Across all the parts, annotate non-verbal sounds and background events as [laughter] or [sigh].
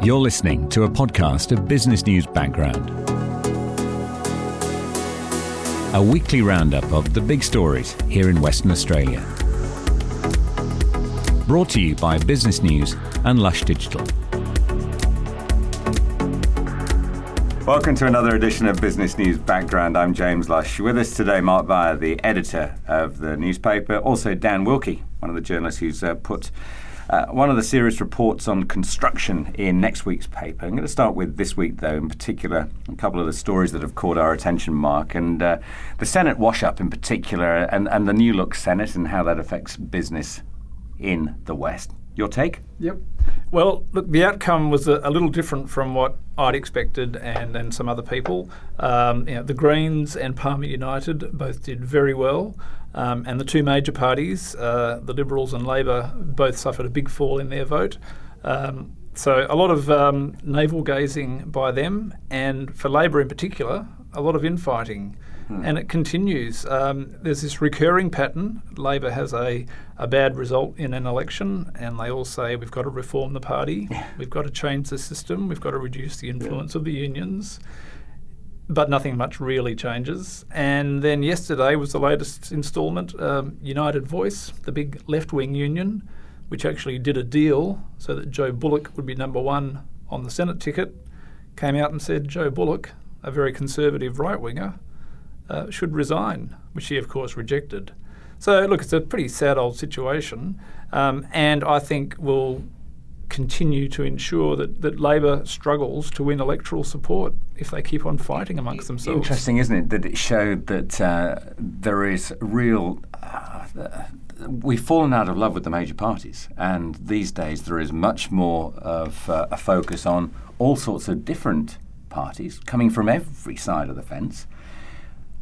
You're listening to a podcast of Business News Background, a weekly roundup of the big stories here in Western Australia. Brought to you by Business News and Lush Digital. Welcome to another edition of Business News Background. I'm James Lush. With us today, Mark Beyer, the editor of the newspaper, also Dan Wilkie, one of the journalists who's uh, put uh, one of the serious reports on construction in next week's paper. I'm going to start with this week, though, in particular, a couple of the stories that have caught our attention, Mark, and uh, the Senate wash up in particular, and, and the new look Senate and how that affects business in the West. Your take? Yep. Well, look, the outcome was a, a, little different from what I'd expected and, and some other people. Um, you know, the Greens and Palmer United both did very well, um, and the two major parties, uh, the Liberals and Labor, both suffered a big fall in their vote. Um, so a lot of um, navel gazing by them, and for Labor in particular, a lot of infighting. Hmm. And it continues. Um, there's this recurring pattern. Labor has a, a bad result in an election, and they all say we've got to reform the party, we've got to change the system, we've got to reduce the influence yeah. of the unions. But nothing much really changes. And then yesterday was the latest instalment um, United Voice, the big left wing union, which actually did a deal so that Joe Bullock would be number one on the Senate ticket, came out and said Joe Bullock, a very conservative right winger, uh, should resign, which he, of course, rejected. So, look, it's a pretty sad old situation, um, and I think will continue to ensure that, that Labor struggles to win electoral support if they keep on fighting amongst themselves. Interesting, isn't it, that it showed that uh, there is real. Uh, we've fallen out of love with the major parties, and these days there is much more of uh, a focus on all sorts of different parties coming from every side of the fence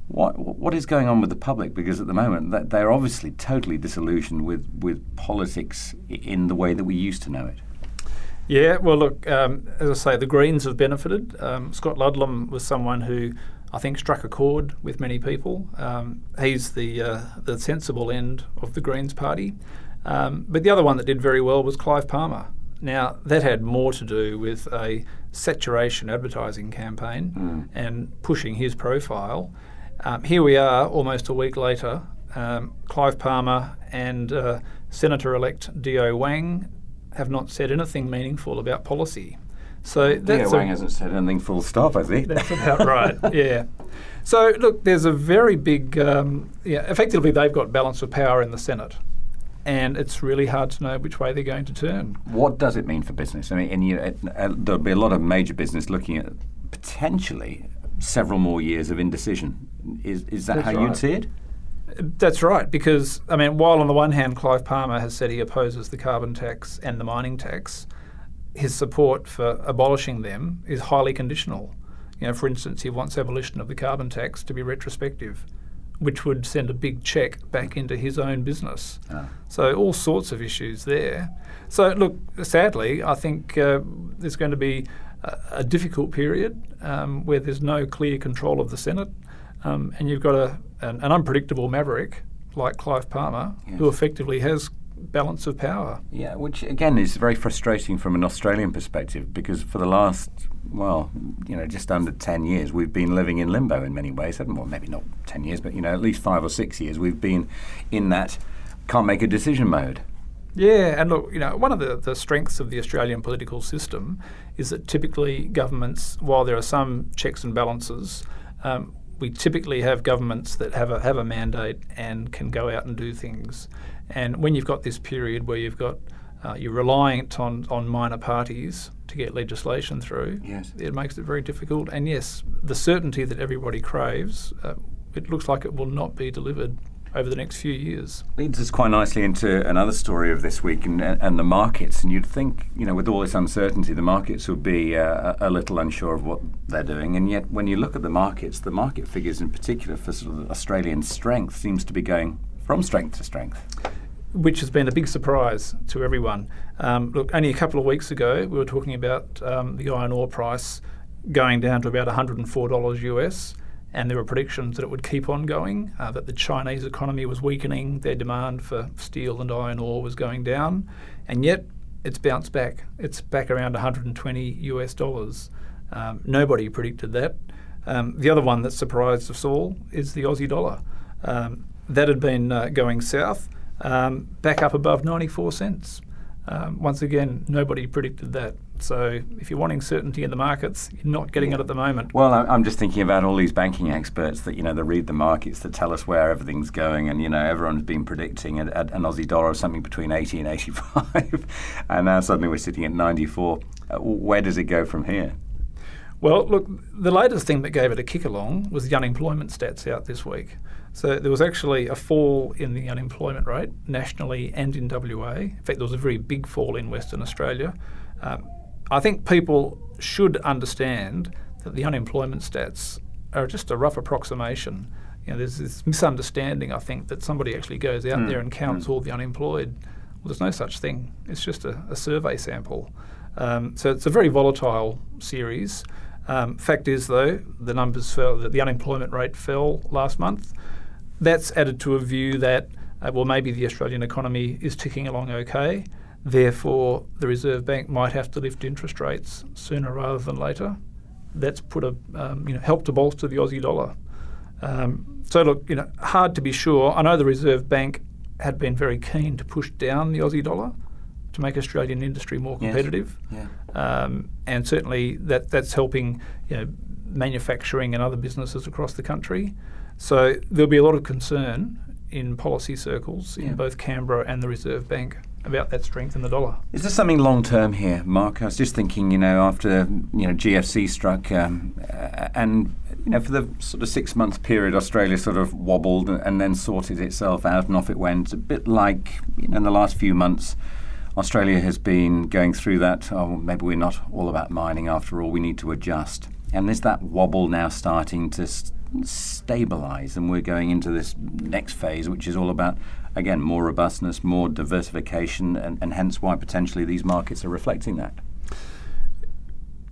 what what is going on with the public? Because at the moment they're obviously totally disillusioned with, with politics in the way that we used to know it. Yeah, well, look, um, as I say, the Greens have benefited. Um, Scott Ludlam was someone who I think struck a chord with many people. Um, he's the uh, the sensible end of the Greens party. Um, but the other one that did very well was Clive Palmer. Now, that had more to do with a saturation advertising campaign mm. and pushing his profile um, here we are, almost a week later. Um, Clive Palmer and uh, Senator elect Dio Wang have not said anything meaningful about policy. So that's Dio Wang hasn't said anything full stop, has he? That's about right, [laughs] yeah. So, look, there's a very big, um, yeah, effectively, they've got balance of power in the Senate and it's really hard to know which way they're going to turn. What does it mean for business? I mean, and you, uh, there'll be a lot of major business looking at potentially several more years of indecision. Is, is that That's how right. you'd see it? That's right, because, I mean, while on the one hand Clive Palmer has said he opposes the carbon tax and the mining tax, his support for abolishing them is highly conditional. You know, for instance, he wants abolition of the carbon tax to be retrospective, which would send a big check back into his own business. Ah. So, all sorts of issues there. So, look, sadly, I think uh, there's going to be a, difficult period um, where there's no clear control of the Senate, um, and you've got a, an, an, unpredictable maverick like Clive Palmer, yes. who effectively has balance of power. Yeah, which again is very frustrating from an Australian perspective because for the last, well, you know, just under 10 years, we've been living in limbo in many ways. Well, maybe not 10 years, but, you know, at least five or six years, we've been in that can't make a decision mode. Yeah, and look, you know, one of the, the strengths of the Australian political system is that typically governments, while there are some checks and balances, um, we typically have governments that have a have a mandate and can go out and do things. And when you've got this period where you've got uh, you're reliant on, on minor parties to get legislation through, yes. it makes it very difficult. And yes, the certainty that everybody craves, uh, it looks like it will not be delivered over the next few years. Leads us quite nicely into another story of this week and, and the markets. And you'd think, you know, with all this uncertainty, the markets would be uh, a little unsure of what they're doing. And yet, when you look at the markets, the market figures in particular for sort of Australian strength seems to be going from strength to strength which has been a big surprise to everyone. Um, look, only a couple of weeks ago, we were talking about um, the iron ore price going down to about $104 US and there were predictions that it would keep on going, uh, that the Chinese economy was weakening, their demand for steel and iron ore was going down, and yet it's bounced back. It's back around 120 US dollars. Um, nobody predicted that. Um, the other one that surprised us all is the Aussie dollar. Um, that had been uh, going south, um, back up above 94 cents. Um, once again, nobody predicted that. So if you're wanting certainty in the markets, you're not getting it at the moment. Well, I'm just thinking about all these banking experts that you know that read the markets that tell us where everything's going, and you know everyone's been predicting an, an Aussie dollar of something between 80 and 85, [laughs] and now suddenly we're sitting at 94. Uh, where does it go from here? Well, look, the latest thing that gave it a kick along was the unemployment stats out this week. So there was actually a fall in the unemployment rate nationally and in WA. In fact, there was a very big fall in Western Australia. Um, I think people should understand that the unemployment stats are just a rough approximation. You know, there's this misunderstanding, I think, that somebody actually goes out mm. there and counts mm. all the unemployed. Well, there's no such thing. It's just a, a survey sample. Um, so it's a very volatile series. Um, fact is, though, the numbers fell, the unemployment rate fell last month. That's added to a view that, uh, well, maybe the Australian economy is ticking along okay. Therefore, the Reserve Bank might have to lift interest rates sooner rather than later. That's put a um, you know helped to bolster the Aussie dollar. Um, so look, you know, hard to be sure. I know the Reserve Bank had been very keen to push down the Aussie dollar to make Australian industry more competitive. Yes. Yeah. Um, and certainly that that's helping you know, manufacturing and other businesses across the country. So there'll be a lot of concern in policy circles yeah. in both Canberra and the Reserve Bank about that strength in the dollar. Is there something long term here, Mark? I was just thinking, you know, after you know GFC struck, um, and you know, for the sort of six month period, Australia sort of wobbled and then sorted itself out, and off it went. A bit like you know, in the last few months, Australia has been going through that. Oh, maybe we're not all about mining after all. We need to adjust. And is that wobble now starting to st- stabilise? And we're going into this next phase, which is all about, again, more robustness, more diversification, and, and hence why potentially these markets are reflecting that.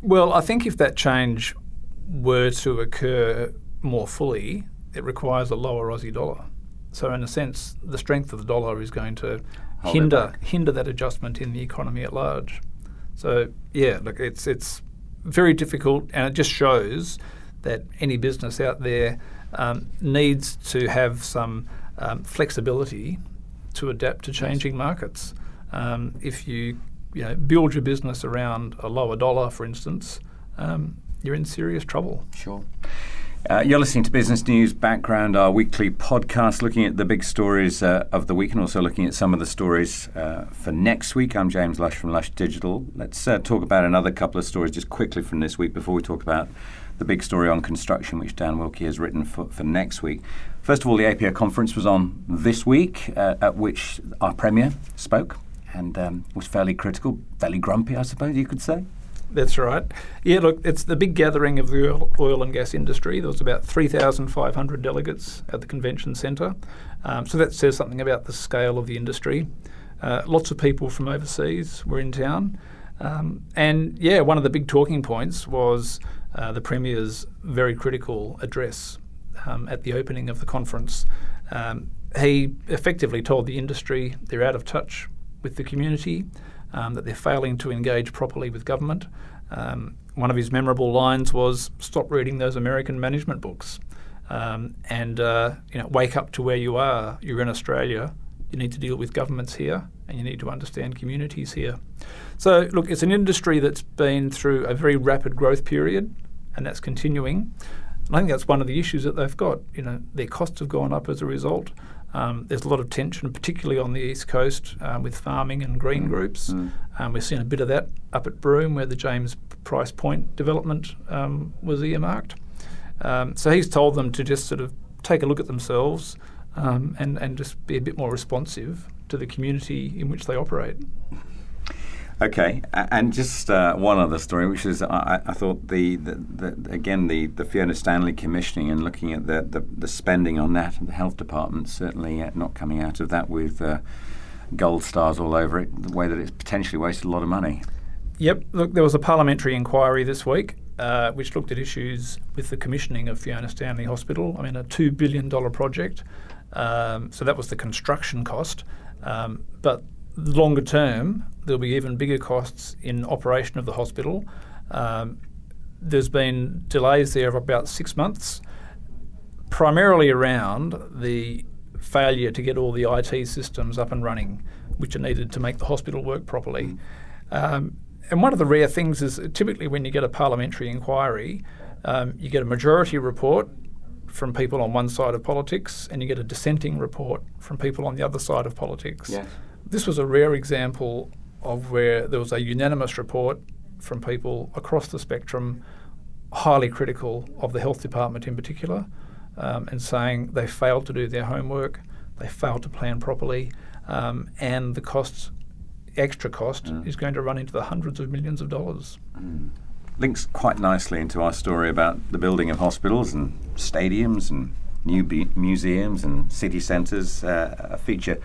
Well, I think if that change were to occur more fully, it requires a lower Aussie dollar. So, in a sense, the strength of the dollar is going to hinder hinder that adjustment in the economy at large. So yeah, look, it's it's very difficult, and it just shows that any business out there um, needs to have some um, flexibility to adapt to changing markets. Um, if you you know build your business around a lower dollar, for instance, um, you're in serious trouble. Sure. Uh, you're listening to Business News Background, our weekly podcast looking at the big stories uh, of the week and also looking at some of the stories uh, for next week. I'm James Lush from Lush Digital. Let's uh, talk about another couple of stories just quickly from this week before we talk about the big story on construction, which Dan Wilkie has written for, for next week. First of all, the APPEA conference was on this week, uh, at which our Premier spoke and um, was fairly critical, fairly grumpy, I suppose you could say. That's right. Yeah, look, it's the big gathering of the oil, oil and gas industry. There was about 3,500 delegates at the convention centre. Um, so that says something about the scale of the industry. Uh, lots of people from overseas were in town. Um, and yeah, one of the big talking points was uh, the Premier's very critical address um, at the opening of the conference. Um, he effectively told the industry they're out of touch with the community um, that they're failing to engage properly with government. Um, one of his memorable lines was, "Stop reading those American management books, um, and uh, you know, wake up to where you are. You're in Australia. You need to deal with governments here, and you need to understand communities here." So, look, it's an industry that's been through a very rapid growth period, and that's continuing. And I think that's one of the issues that they've got. You know, their costs have gone up as a result. Um, there's a lot of tension, particularly on the east coast, um, with farming and green mm. groups. Mm. Um, we've seen a bit of that up at Broome, where the James Price Point development um, was earmarked. Um, so he's told them to just sort of take a look at themselves um, and and just be a bit more responsive to the community in which they operate. Okay, and just uh, one other story, which is I, I thought the, the, the, again the, the Fiona Stanley commissioning and looking at the, the, the spending on that, and the health department certainly uh, not coming out of that with uh, gold stars all over it. The way that it's potentially wasted a lot of money. Yep, look, there was a parliamentary inquiry this week. Uh, which looked at issues with the commissioning of Fiona Stanley Hospital. I mean, a $2 billion project. Um, so that was the construction cost. Um, but longer term, there'll be even bigger costs in operation of the hospital. Um, there's been delays there of about six months, primarily around the failure to get all the IT systems up and running, which are needed to make the hospital work properly. Um, and one of the rare things is typically when you get a parliamentary inquiry, um, you get a majority report from people on one side of politics, and you get a dissenting report from people on the other side of politics. This was a rare example of where there was a unanimous report from people across the spectrum, highly critical of the health department in particular, um, and saying they failed to do their homework, they failed to plan properly, um, and the costs, extra cost, Mm. is going to run into the hundreds of millions of dollars. links quite nicely into our story about the building of hospitals and stadiums and new be- museums and city centres. Uh, a feature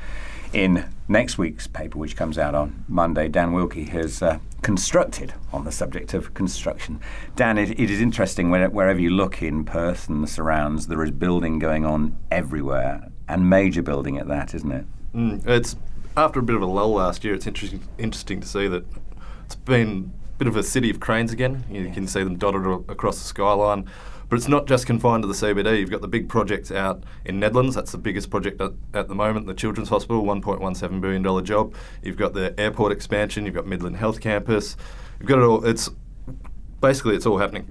in next week's paper, which comes out on Monday. Dan Wilkie has uh, constructed on the subject of construction. Dan, it, it is interesting when, wherever you look in Perth and the surrounds, there is building going on everywhere, and major building at that, isn't it? Mm, it's after a bit of a lull last year. It's interesting interesting to see that it's been a bit of a city of cranes again. You can see them dotted across the skyline. But it's not just confined to the CBD. You've got the big projects out in Nedlands. That's the biggest project at, at the moment. The Children's Hospital, $1.17 billion job. You've got the airport expansion. You've got Midland Health Campus. You've got it all. It's basically it's all happening.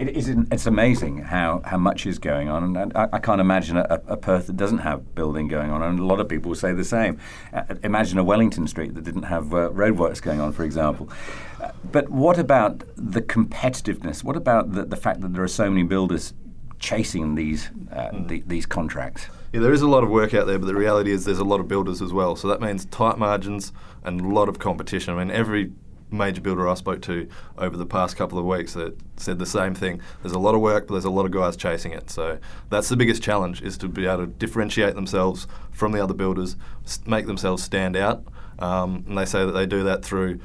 It is, it's amazing how, how much is going on, and I, I can't imagine a, a Perth that doesn't have building going on, and a lot of people say the same. Uh, imagine a Wellington Street that didn't have uh, roadworks going on, for example. Uh, but what about the competitiveness? What about the, the fact that there are so many builders chasing these uh, the, these contracts? Yeah, there is a lot of work out there, but the reality is there's a lot of builders as well. So that means tight margins and a lot of competition. I mean, every major builder I spoke to over the past couple of weeks that said the same thing. There's a lot of work, but there's a lot of guys chasing it. So that's the biggest challenge is to be able to differentiate themselves from the other builders, make themselves stand out. Um, and they say that they do that through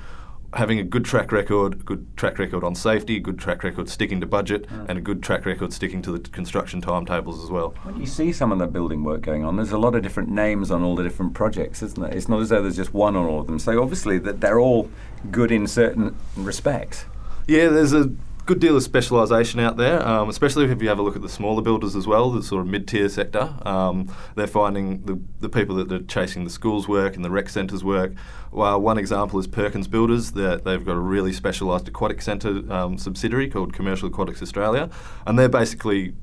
having a good track record, good track record on safety, good track record sticking to budget, mm. and a good track record sticking to the construction timetables as well. When you see some of the building work going on, there's a lot of different names on all the different projects, isn't there? It's not as though there's just one on all of them. So obviously that they're all good in certain respects. Yeah, there's a good deal of specialisation out there, um, especially if you have a look at the smaller builders as well, the sort of mid-tier sector. Um, they're finding the, the people that are chasing the schools work and the rec centres work. Well, one example is Perkins Builders. They're, they've got a really specialised aquatic centre um, subsidiary called Commercial Aquatics Australia, and they're basically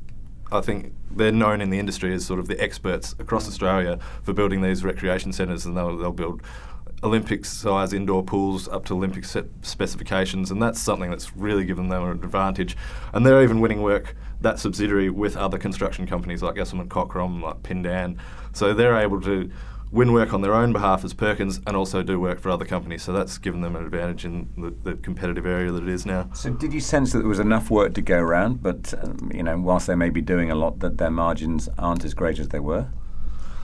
I think they're known in the industry as sort of the experts across Australia for building these recreation centres, and they'll, they'll build Olympic size indoor pools up to Olympic specifications, and that's something that's really given them an advantage. And they're even winning work that subsidiary with other construction companies like Esselman Cockram, like Pindan. So they're able to win work on their own behalf as Perkins and also do work for other companies. So that's given them an advantage in the, the competitive area that it is now. So did you sense that there was enough work to go around, but um, you know, whilst they may be doing a lot, that their margins aren't as great as they were?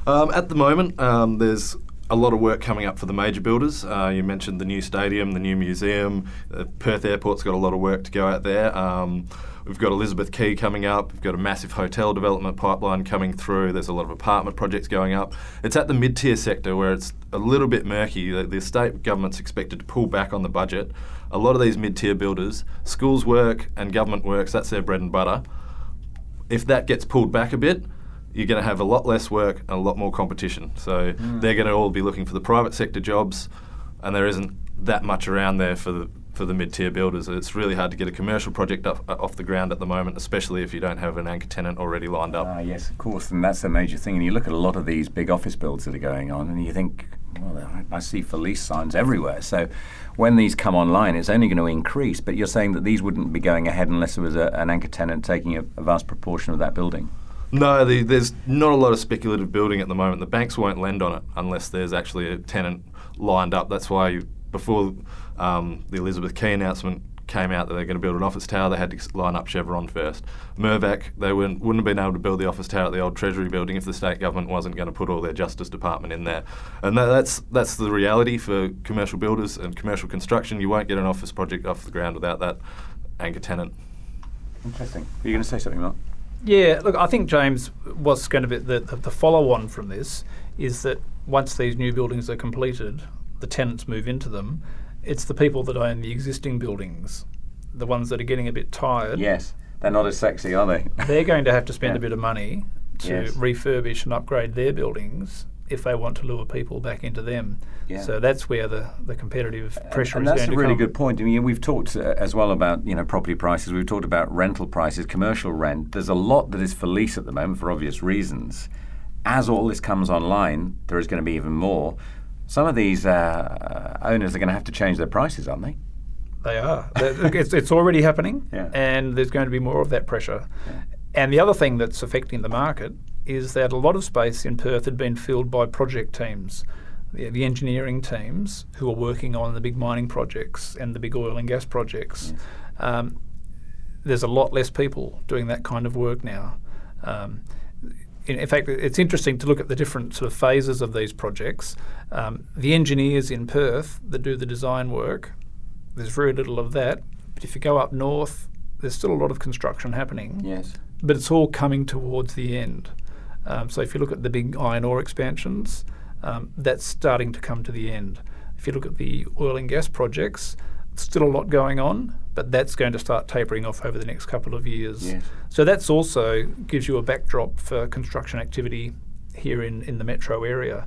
Um, at the moment, um, there's a lot of work coming up for the major builders. Uh, you mentioned the new stadium, the new museum. Uh, Perth Airport's got a lot of work to go out there. Um, we've got Elizabeth Quay coming up. We've got a massive hotel development pipeline coming through. There's a lot of apartment projects going up. It's at the mid-tier sector where it's a little bit murky. The, the state government's expected to pull back on the budget. A lot of these mid-tier builders, schools work and government works. That's their bread and butter. If that gets pulled back a bit, you're going to have a lot less work and a lot more competition. So they're going to all be looking for the private sector jobs, and there isn't that much around there for the for the mid-tier builders. It's really hard to get a commercial project off, off the ground at the moment, especially if you don't have an anchor tenant already lined up. Ah, yes, of course, and that's a major thing. And you look at a lot of these big office builds that are going on, and you think, well, I I see for lease signs everywhere. So when these come online, it's only going to increase. But you're saying that these wouldn't be going ahead unless there was a, an anchor tenant taking a, a vast proportion of that building. No, the, there's not a lot of speculative building at the moment. The banks won't lend on it unless there's actually a tenant lined up. That's why you, before um, the Elizabeth Quay announcement came out that they're going to build an office tower, they had to line up Chevron first. Mirvac, they wouldn't, wouldn't have been able to build the office tower at the old Treasury building if the state government wasn't going to put all their Justice Department in there. And that, that's that's the reality for commercial builders and commercial construction. You won't get an office project off the ground without that anchor tenant. Interesting. Are you going to say something, Mark? Yeah, look, I think James was going to be the, the, the follow on from this is that once these new buildings are completed, the tenants move into them, it's the people that own the existing buildings, the ones that are getting a bit tired. Yes, they're not as sexy, are they? They're going to have to spend [laughs] Yeah. a bit of money to Yes. refurbish and upgrade their buildings if they want to lure people back into them. Yeah. So that's where the, the competitive pressure is standing. and is that's a really good point. I mean, we've talked uh, as well about you know property prices. We've talked about rental prices, commercial rent. There's a lot that is for lease at the moment for obvious reasons. As all this comes online, there is going to be even more. Some of these uh, owners are going to have to change their prices, aren't they? They are. It's, it's already happening, [laughs] Yeah. and there's going to be more of that pressure. And the other thing that's affecting the market is that a lot of space in Perth had been filled by project teams, the, the engineering teams who are working on the big mining projects and the big oil and gas projects. Um, there's a lot less people doing that kind of work now. Um, in, in fact, it's interesting to look at the different sort of phases of these projects. Um, the engineers in Perth that do the design work, there's very little of that. But if you go up north, there's still a lot of construction happening, Yes. but it's all coming towards the end. Um, so if you look at the big iron ore expansions, um, that's starting to come to the end. If you look at the oil and gas projects, still a lot going on, but that's going to start tapering off over the next couple of years. Yes. So that's also gives you a backdrop for construction activity here in, in the metro area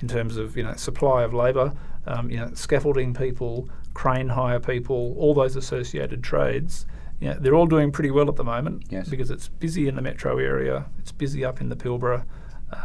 in terms of you know supply of labour, um, you know scaffolding people, crane hire people, all those associated trades. Know, they're all doing pretty well at the moment Yes. because it's busy in the metro area, it's busy up in the Pilbara.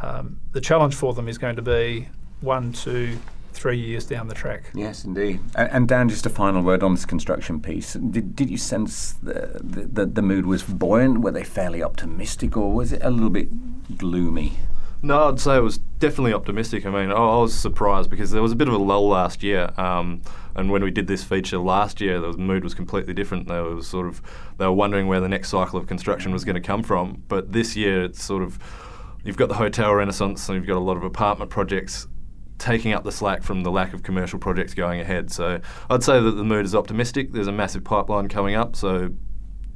Um, the challenge for them is going to be one, two, three years down the track. Yes, indeed. And, and Dan, just a final word on this construction piece. Did, did you sense the, the, the, the mood was buoyant? Were they fairly optimistic, or was it a little bit gloomy? No, I'd say it was definitely optimistic. I mean, I, was surprised because there was a bit of a lull last year, um, and when we did this feature last year, the mood was completely different. They were sort of they were wondering where the next cycle of construction was going to come from. But this year, it's sort of you've got the hotel renaissance, and you've got a lot of apartment projects taking up the slack from the lack of commercial projects going ahead. So I'd say that the mood is optimistic. There's a massive pipeline coming up, so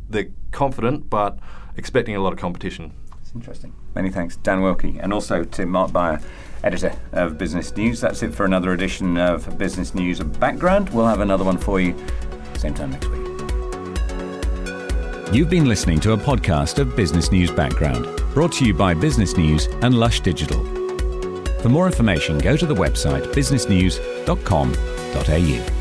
they're confident, but expecting a lot of competition. It's interesting. Many thanks, Dan Wilkie, and also to Mark Beyer, editor of Business News. That's it for another edition of Business News Background. We'll have another one for you same time next week. You've been listening to a podcast of Business News Background, brought to you by Business News and Lush Digital. For more information, go to the website businessnews.com.au.